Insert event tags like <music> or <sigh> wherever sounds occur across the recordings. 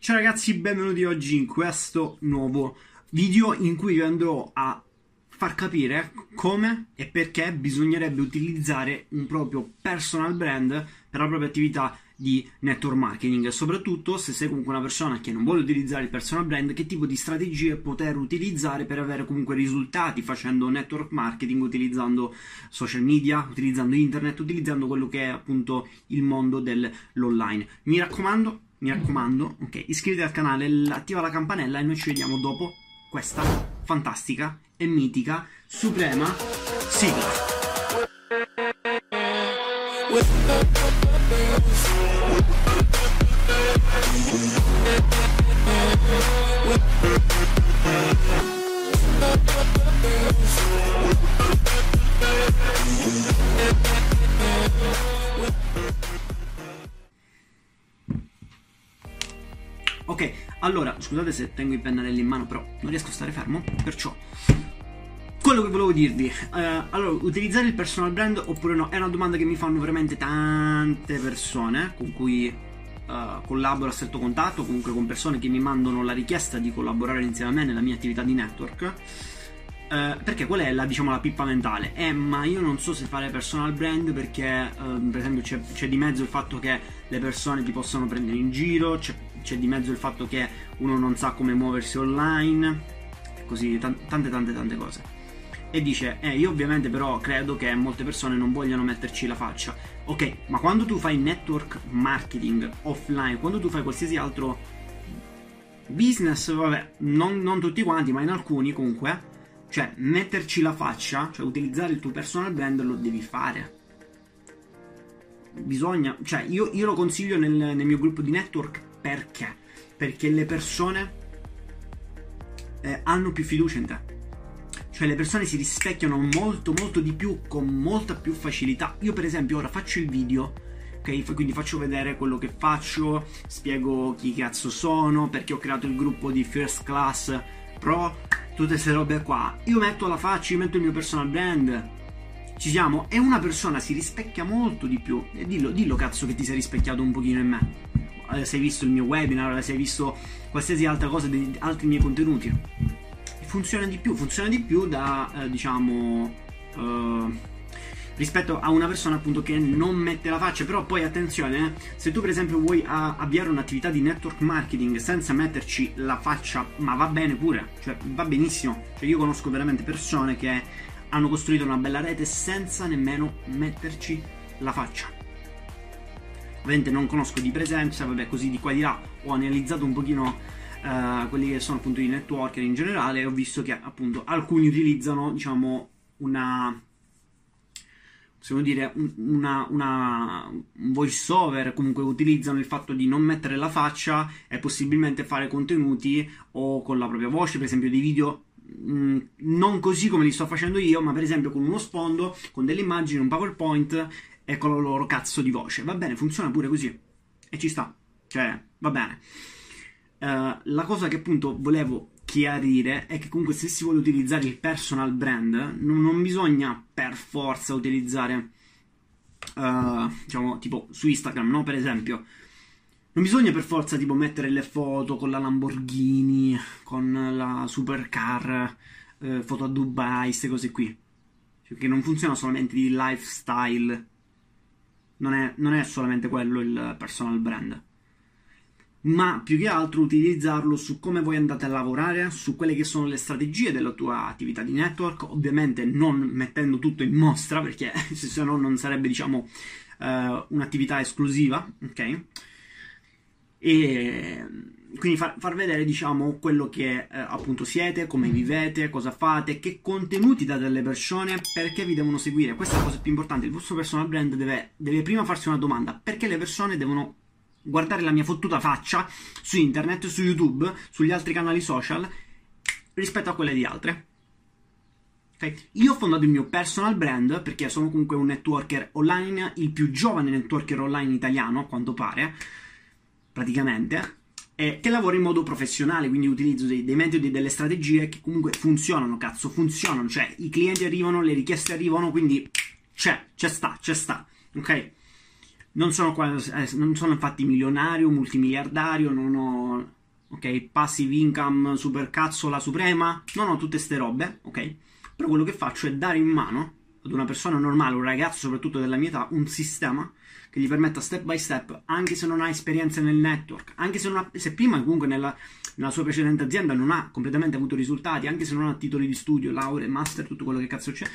Ciao ragazzi, benvenuti oggi in questo nuovo video in cui vi andrò a far capire come e perché bisognerebbe utilizzare un proprio personal brand per la propria attività di network marketing. Soprattutto se sei comunque una persona che non vuole utilizzare il personal brand che tipo di strategie poter utilizzare per avere comunque risultati facendo network marketing utilizzando social media utilizzando internet utilizzando quello che è appunto il mondo dell'online. Mi raccomando mi raccomando, ok, iscriviti al canale, attiva la campanella e noi ci vediamo dopo questa fantastica e mitica, suprema sigla. Allora, scusate se tengo i pennarelli in mano, però non riesco a stare fermo, perciò quello che volevo dirvi, eh, allora, utilizzare il personal brand oppure no? È una domanda che mi fanno veramente tante persone con cui eh, collaboro a stretto contatto, comunque con persone che mi mandano la richiesta di collaborare insieme a me nella mia attività di network. Eh, perché qual è la, diciamo, la pippa mentale? Eh, ma io non so se fare personal brand perché, eh, per esempio, c'è, c'è, di mezzo il fatto che le persone ti possono prendere in giro, c'è, c'è di mezzo il fatto che uno non sa come muoversi online, così t- tante tante tante cose. E dice, eh, io ovviamente però credo che molte persone non vogliano metterci la faccia. Ok, ma quando tu fai network marketing offline, quando tu fai qualsiasi altro business, vabbè, non, non tutti quanti, ma in alcuni comunque, cioè, metterci la faccia, cioè utilizzare il tuo personal brand lo devi fare. Bisogna, cioè, io, io lo consiglio nel, nel, mio gruppo di network perché? Perché le persone eh, hanno più fiducia in te. Cioè, le persone si rispecchiano molto, molto di più, con molta più facilità. Io, per esempio, ora faccio il video ok? Quindi faccio vedere quello che faccio, spiego chi cazzo sono, perché ho creato il gruppo di First Class Pro, tutte queste robe qua. Io metto la faccia, io metto il mio personal brand. Ci siamo? E una persona si rispecchia molto di più. E dillo, dillo cazzo che ti sei rispecchiato un pochino in me. Eh, se hai visto il mio webinar, se hai visto qualsiasi altra cosa, di, altri miei contenuti. Funziona di più, funziona di più da, eh, diciamo... Uh, rispetto a una persona appunto che non mette la faccia. Però poi attenzione eh, se tu per esempio vuoi a, avviare un'attività di network marketing senza metterci la faccia ma va bene pure cioè va benissimo. Cioè io conosco veramente persone che hanno costruito una bella rete senza nemmeno metterci la faccia. Ovviamente non conosco di presenza vabbè così di qua di là. Ho analizzato un pochino uh, quelli che sono appunto i networker in generale e ho visto che appunto alcuni utilizzano diciamo una possiamo dire, una, una, un voice over, comunque utilizzano il fatto di non mettere la faccia e possibilmente fare contenuti o con la propria voce, per esempio dei video mm, non così come li sto facendo io, ma per esempio con uno sfondo, con delle immagini, un PowerPoint e con la loro cazzo di voce. Va bene, funziona pure così. E ci sta. Cioè, va bene. Uh, la cosa che appunto volevo chiarire è che comunque se si vuole utilizzare il personal brand non, non bisogna per forza utilizzare uh, diciamo tipo su Instagram no? Per esempio non bisogna per forza tipo mettere le foto con la Lamborghini con la supercar uh, foto a Dubai queste cose qui. Cioè non funziona solamente di lifestyle. Non è, non è solamente quello il personal brand ma più che altro utilizzarlo su come voi andate a lavorare, su quelle che sono le strategie della tua attività di network, ovviamente non mettendo tutto in mostra perché <laughs> se no non sarebbe diciamo uh, un'attività esclusiva, ok? E quindi far, far vedere diciamo quello che eh, appunto siete, come vivete, cosa fate, che contenuti date alle persone, perché vi devono seguire. Questa è la cosa più importante. Il vostro personal brand deve, deve prima farsi una domanda: perché le persone devono guardare la mia fottuta faccia su internet, su YouTube, sugli altri canali social rispetto a quelle di altre. Okay. Io ho fondato il mio personal brand perché sono comunque un networker online, il più giovane networker online italiano, a quanto pare, praticamente, e che lavoro in modo professionale, quindi utilizzo dei, dei metodi e delle strategie che comunque funzionano, cazzo, funzionano, cioè i clienti arrivano, le richieste arrivano, quindi c'è, c'è sta, c'è sta, ok? Non sono, eh, non sono infatti milionario, multimiliardario, non ho ok? Passive income, super cazzola suprema, non ho tutte queste robe, ok? Però quello che faccio è dare in mano ad una persona normale, un ragazzo soprattutto della mia età, un sistema che gli permetta step by step, anche se non ha esperienza nel network, anche se, ha, se prima comunque nella, nella, sua precedente azienda non ha completamente avuto risultati, anche se non ha titoli di studio, lauree, master, tutto quello che cazzo c'è,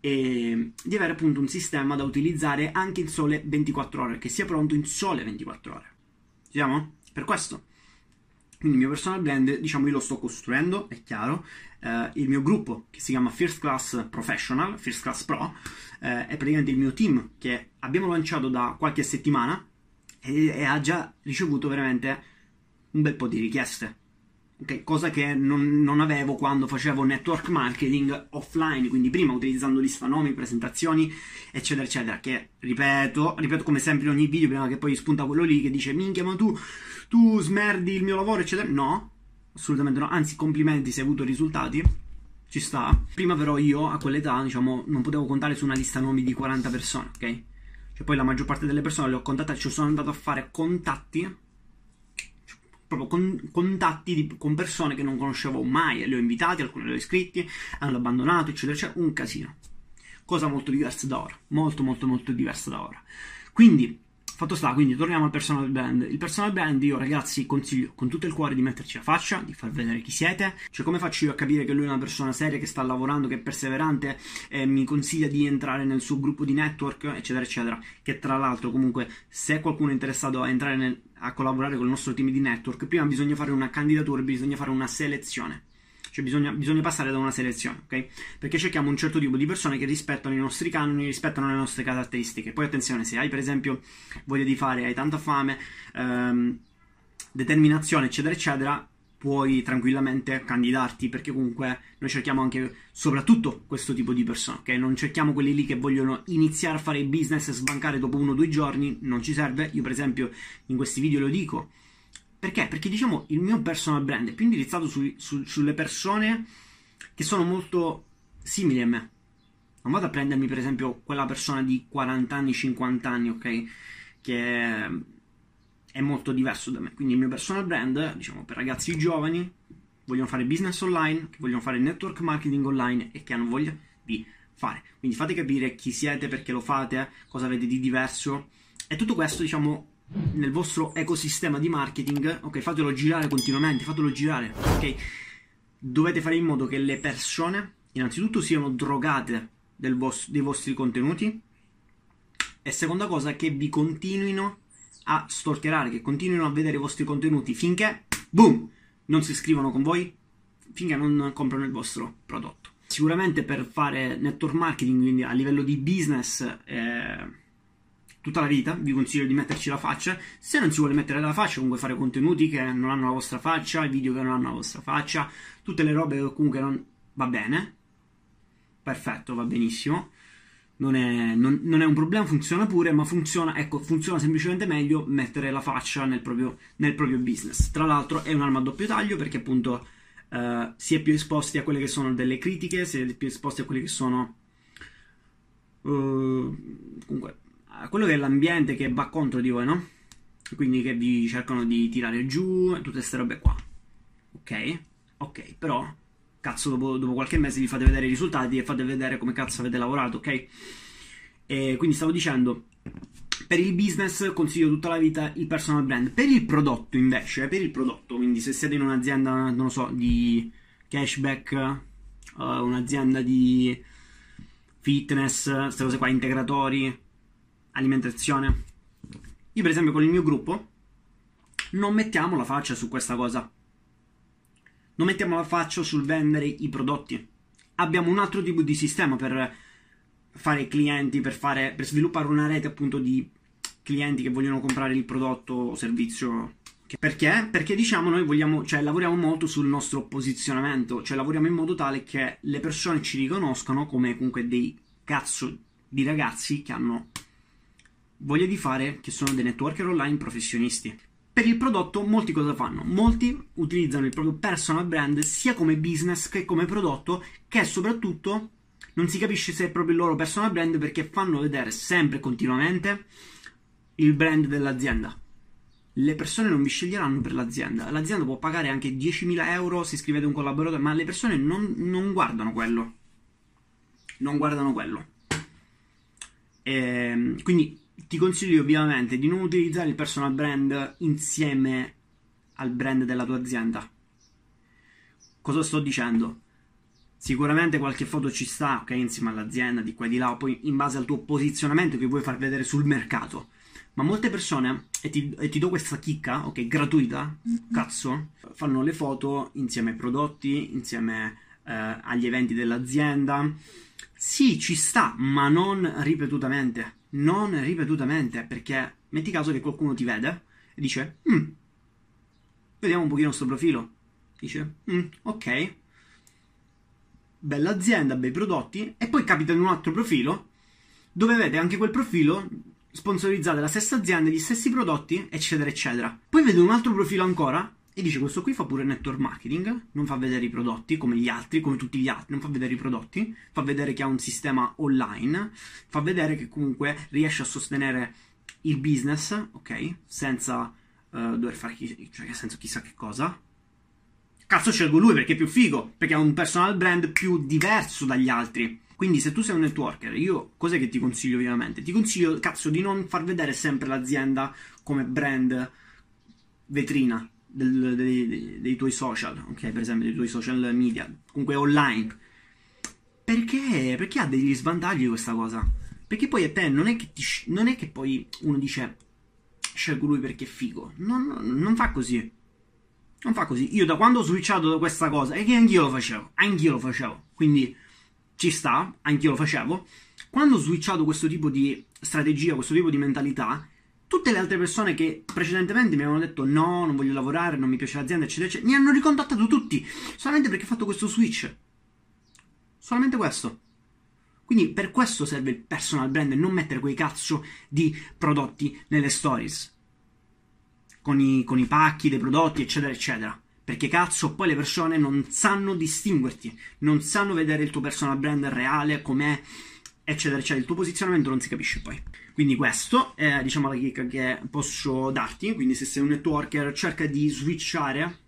e di avere appunto un sistema da utilizzare anche in sole 24 ore, che sia pronto in sole 24 ore. Ci siamo? Per questo. Quindi il mio personal brand, diciamo, io lo sto costruendo, è chiaro. Uh, il mio gruppo, che si chiama First Class Professional, First Class Pro, uh, è praticamente il mio team che abbiamo lanciato da qualche settimana e, e ha già ricevuto veramente un bel po' di richieste Okay, cosa che non, non, avevo quando facevo network marketing offline, quindi prima utilizzando lista nomi, presentazioni, eccetera, eccetera. Che ripeto, ripeto come sempre in ogni video, prima che poi spunta quello lì che dice minchia, ma tu, tu smerdi il mio lavoro, eccetera. No, assolutamente no. Anzi, complimenti se hai avuto risultati. Ci sta. Prima, però, io a quell'età, diciamo, non potevo contare su una lista nomi di 40 persone, ok? Cioè, poi la maggior parte delle persone le ho contattate, ci sono andato a fare contatti proprio con, contatti di, con persone che non conoscevo mai, li ho invitati, alcuni li ho iscritti, hanno abbandonato, eccetera, eccetera, un casino. Cosa molto diversa da ora, molto molto molto diversa da ora. Quindi, Fatto sta, quindi torniamo al personal brand. Il personal brand io ragazzi consiglio con tutto il cuore di metterci la faccia, di far vedere chi siete. Cioè come faccio io a capire che lui è una persona seria, che sta lavorando, che è perseverante, e mi consiglia di entrare nel suo gruppo di network, eccetera, eccetera. Che tra l'altro comunque se qualcuno è interessato a entrare nel, a collaborare con il nostro team di network, prima bisogna fare una candidatura, bisogna fare una selezione. Cioè bisogna, bisogna, passare da una selezione, ok? Perché cerchiamo un certo tipo di persone che rispettano i nostri canoni, rispettano le nostre caratteristiche. Poi attenzione, se hai per esempio voglia di fare, hai tanta fame, ehm, determinazione, eccetera, eccetera, puoi tranquillamente candidarti perché comunque noi cerchiamo anche soprattutto questo tipo di persone, ok? Non cerchiamo quelli lì che vogliono iniziare a fare il business e sbancare dopo uno o due giorni, non ci serve. Io per esempio in questi video lo dico, perché? Perché diciamo il mio personal brand è più indirizzato su, su, sulle persone che sono molto simili a me. Non vado a prendermi per esempio quella persona di 40 anni, 50 anni, ok? Che è molto diverso da me. Quindi il mio personal brand, diciamo, per ragazzi giovani, vogliono fare business online, che vogliono fare network marketing online e che hanno voglia di fare. Quindi fate capire chi siete, perché lo fate, cosa avete di diverso. E tutto questo, diciamo, nel vostro ecosistema di marketing, ok, fatelo girare continuamente, fatelo girare, ok? Dovete fare in modo che le persone, innanzitutto, siano drogate vostro, dei vostri contenuti e seconda cosa, che vi continuino a stalkerare, che continuino a vedere i vostri contenuti finché, boom, non si iscrivono con voi, finché non comprano il vostro prodotto. Sicuramente per fare network marketing, quindi a livello di business, eh, tutta la vita, vi consiglio di metterci la faccia. Se non si vuole mettere la faccia, comunque fare contenuti che non hanno la vostra faccia, video che non hanno la vostra faccia, tutte le robe che comunque non va bene. Perfetto, va benissimo. Non è, non, non è, un problema, funziona pure, ma funziona, ecco, funziona semplicemente meglio mettere la faccia nel proprio, nel proprio business. Tra l'altro è un'arma a doppio taglio perché appunto uh, si è più esposti a quelle che sono delle critiche, si è più esposti a quelle che sono... Uh, comunque quello che è l'ambiente che va contro di voi, no? Quindi che vi cercano di tirare giù tutte queste robe qua. Ok? Ok, però cazzo dopo, dopo, qualche mese vi fate vedere i risultati e fate vedere come cazzo avete lavorato, ok? E quindi stavo dicendo, per il business consiglio tutta la vita il personal brand. Per il prodotto invece, per il prodotto, quindi se siete in un'azienda, non lo so, di cashback, uh, un'azienda di fitness, queste cose qua, integratori, alimentazione. Io per esempio con il mio gruppo non mettiamo la faccia su questa cosa. Non mettiamo la faccia sul vendere i prodotti. Abbiamo un altro tipo di sistema per fare clienti, per, fare, per sviluppare una rete appunto di clienti che vogliono comprare il prodotto o servizio. Perché? Perché diciamo noi vogliamo, cioè lavoriamo molto sul nostro posizionamento, cioè lavoriamo in modo tale che le persone ci riconoscano come comunque dei cazzo di ragazzi che hanno voglia di fare che sono dei networker online professionisti. Per il prodotto molti cosa fanno? Molti utilizzano il proprio personal brand sia come business che come prodotto che soprattutto non si capisce se è proprio il loro personal brand perché fanno vedere sempre e continuamente il brand dell'azienda. Le persone non vi sceglieranno per l'azienda. L'azienda può pagare anche 10.000 euro se scrivete un collaboratore, ma le persone non, non guardano quello. Non guardano quello. E, ehm, quindi ti consiglio ovviamente di non utilizzare il personal brand insieme al brand della tua azienda. Cosa sto dicendo? Sicuramente qualche foto ci sta, ok, insieme all'azienda, di qua e di là, poi in base al tuo posizionamento che vuoi far vedere sul mercato. Ma molte persone, e ti, e ti do questa chicca, ok, gratuita, mm-hmm. cazzo, fanno le foto insieme ai prodotti, insieme eh, agli eventi dell'azienda. Sì, ci sta, ma non ripetutamente. Non ripetutamente, perché metti caso che qualcuno ti vede e dice, mm, vediamo un pochino questo profilo. Dice, mm, ok, bella azienda, bei prodotti, e poi capita in un altro profilo dove vede anche quel profilo sponsorizzato dalla stessa azienda, gli stessi prodotti, eccetera, eccetera. Poi vede un altro profilo ancora e dice questo qui fa pure network marketing, non fa vedere i prodotti come gli altri, come tutti gli altri, non fa vedere i prodotti, fa vedere che ha un sistema online, fa vedere che comunque riesce a sostenere il business, ok? Senza uh, dover fare chi- cioè, senso chissà che cosa, Cazzo scelgo lui perché è più figo, perché ha un personal brand più diverso dagli altri. Quindi se tu sei un networker, io cos'è che ti consiglio ovviamente? Ti consiglio, cazzo, di non far vedere sempre l'azienda come brand vetrina del, dei, dei, tuoi social, ok? Per esempio dei tuoi social media, comunque online. Perché? Perché ha degli svantaggi questa cosa? Perché poi a te non è che, ti, non è che poi uno dice scelgo lui perché è figo. Non, non fa così. Non fa così. Io da quando ho switchato da questa cosa, e che anch'io lo facevo, anch'io lo facevo, quindi ci sta, anch'io lo facevo. Quando ho switchato questo tipo di strategia, questo tipo di mentalità, tutte le altre persone che precedentemente mi avevano detto no, non voglio lavorare, non mi piace l'azienda, eccetera, eccetera, mi hanno ricontattato tutti, solamente perché ho fatto questo switch. Solamente questo. Quindi per questo serve il personal brand non mettere quei cazzo di prodotti nelle stories con i, con i pacchi dei prodotti, eccetera, eccetera. Perché cazzo, poi le persone non sanno distinguerti, non sanno vedere il tuo personal brand reale, com'è, eccetera, eccetera. Il tuo posizionamento non si capisce poi. Quindi questo è, diciamo, la chicca che posso darti. Quindi se sei un networker, cerca di switchare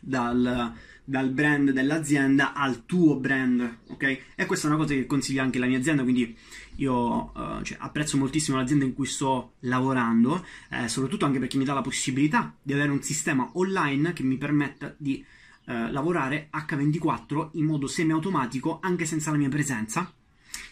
dal, dal brand dell'azienda al tuo brand, ok? E questa è una cosa che consiglia anche la mia azienda, quindi io uh, cioè, apprezzo moltissimo l'azienda in cui sto lavorando, eh, soprattutto anche perché mi dà la possibilità di avere un sistema online che mi permetta di uh, lavorare H24 in modo semi-automatico anche senza la mia presenza,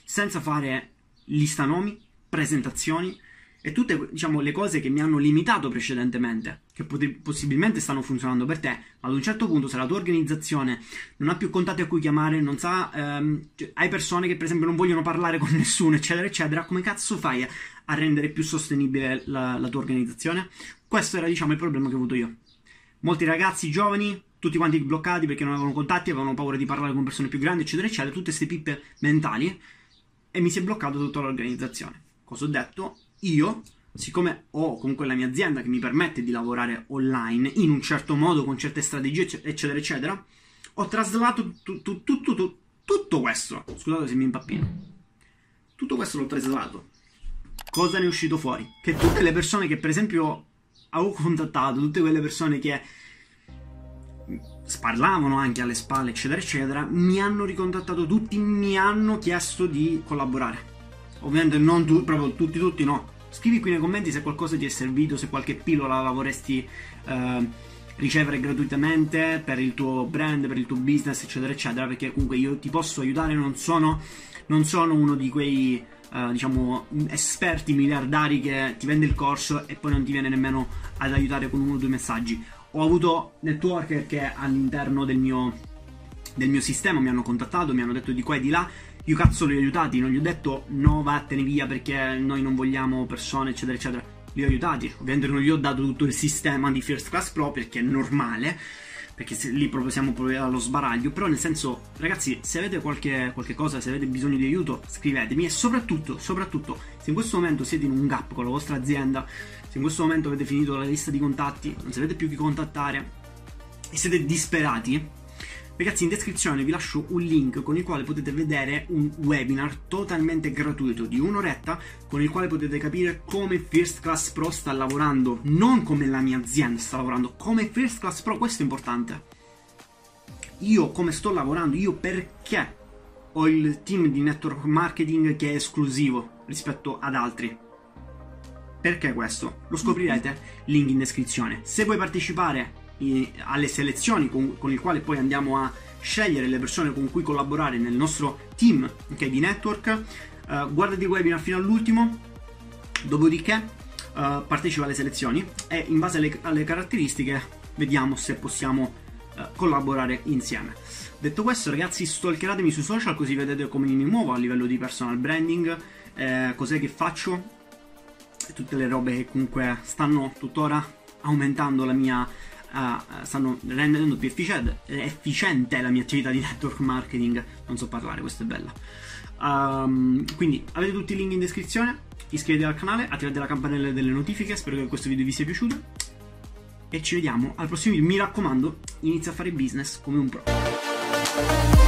senza fare lista nomi, presentazioni, e tutte diciamo, le cose che mi hanno limitato precedentemente, che pot- possibilmente stanno funzionando per te, ma ad un certo punto se la tua organizzazione non ha più contatti a cui chiamare, non sa, ehm, cioè, hai persone che per esempio non vogliono parlare con <laughs> nessuno, eccetera, eccetera, come cazzo fai a, rendere più sostenibile la, la tua organizzazione? Questo era diciamo il problema che ho avuto io. Molti ragazzi giovani tutti quanti bloccati perché non avevano contatti, avevano paura di parlare con persone più grandi, eccetera, eccetera, tutte queste pippe mentali e mi si è bloccato tutta l'organizzazione. Cosa ho detto? io, siccome ho comunque la mia azienda che mi permette di lavorare online in un certo modo, con certe strategie, eccetera, eccetera, ho traslato tu, tu, tu, tutto questo. Scusate se mi impappino. Tutto questo l'ho traslato. Cosa ne è uscito fuori? Che tutte le persone che, per esempio, avevo contattato, tutte quelle persone che sparlavano anche alle spalle, eccetera, eccetera, mi hanno ricontattato tutti, mi hanno chiesto di collaborare. Ovviamente non tu, proprio tutti, tutti no. Scrivi qui nei commenti se qualcosa ti è servito, se qualche pillola la vorresti eh, ricevere gratuitamente per il tuo brand, per il tuo business, eccetera, eccetera. Perché comunque io ti posso aiutare, non sono, non sono uno di quei. Uh, diciamo esperti miliardari che ti vende il corso e poi non ti viene nemmeno ad aiutare con uno o due messaggi. Ho avuto networker che all'interno del mio, del mio sistema mi hanno contattato, mi hanno detto di qua e di là. Io cazzo li ho aiutati, non gli ho detto no vattene via perché noi non vogliamo persone eccetera eccetera. Li ho aiutati, ovviamente non gli ho dato tutto il sistema di First Class Pro perché è normale, perché lì proprio siamo proprio allo sbaraglio, però nel senso ragazzi se avete qualche, qualche cosa, se avete bisogno di aiuto scrivetemi. E soprattutto, soprattutto se in questo momento siete in un gap con la vostra azienda, se in questo momento avete finito la lista di contatti, non sapete più chi contattare e siete disperati, Ragazzi, in descrizione vi lascio un link con il quale potete vedere un webinar totalmente gratuito di un'oretta con il quale potete capire come First Class Pro sta lavorando, non come la mia azienda sta lavorando, come First Class Pro, questo è importante. Io come sto lavorando, io perché ho il team di network marketing che è esclusivo rispetto ad altri. Perché questo? Lo scoprirete, link in descrizione. Se vuoi partecipare alle selezioni con, con il quale poi andiamo a scegliere le persone con cui collaborare nel nostro team okay, di network. Uh, guardati il webinar fino all'ultimo, dopodiché uh, partecipa alle selezioni e in base alle, alle caratteristiche vediamo se possiamo uh, collaborare insieme. Detto questo, ragazzi, stalkeratemi sui social così vedete come mi muovo a livello di personal branding, eh, cos'è che faccio, tutte le robe che comunque stanno tuttora aumentando la mia uh, stanno rendendo più efficiente, efficiente, la mia attività di network marketing. Non so parlare, questa è bella. Um, quindi avete tutti i link in descrizione. Iscrivetevi al canale, attivate la campanella delle notifiche. Spero che questo video vi sia piaciuto. E ci vediamo al prossimo video. Mi raccomando, inizia a fare business come un pro.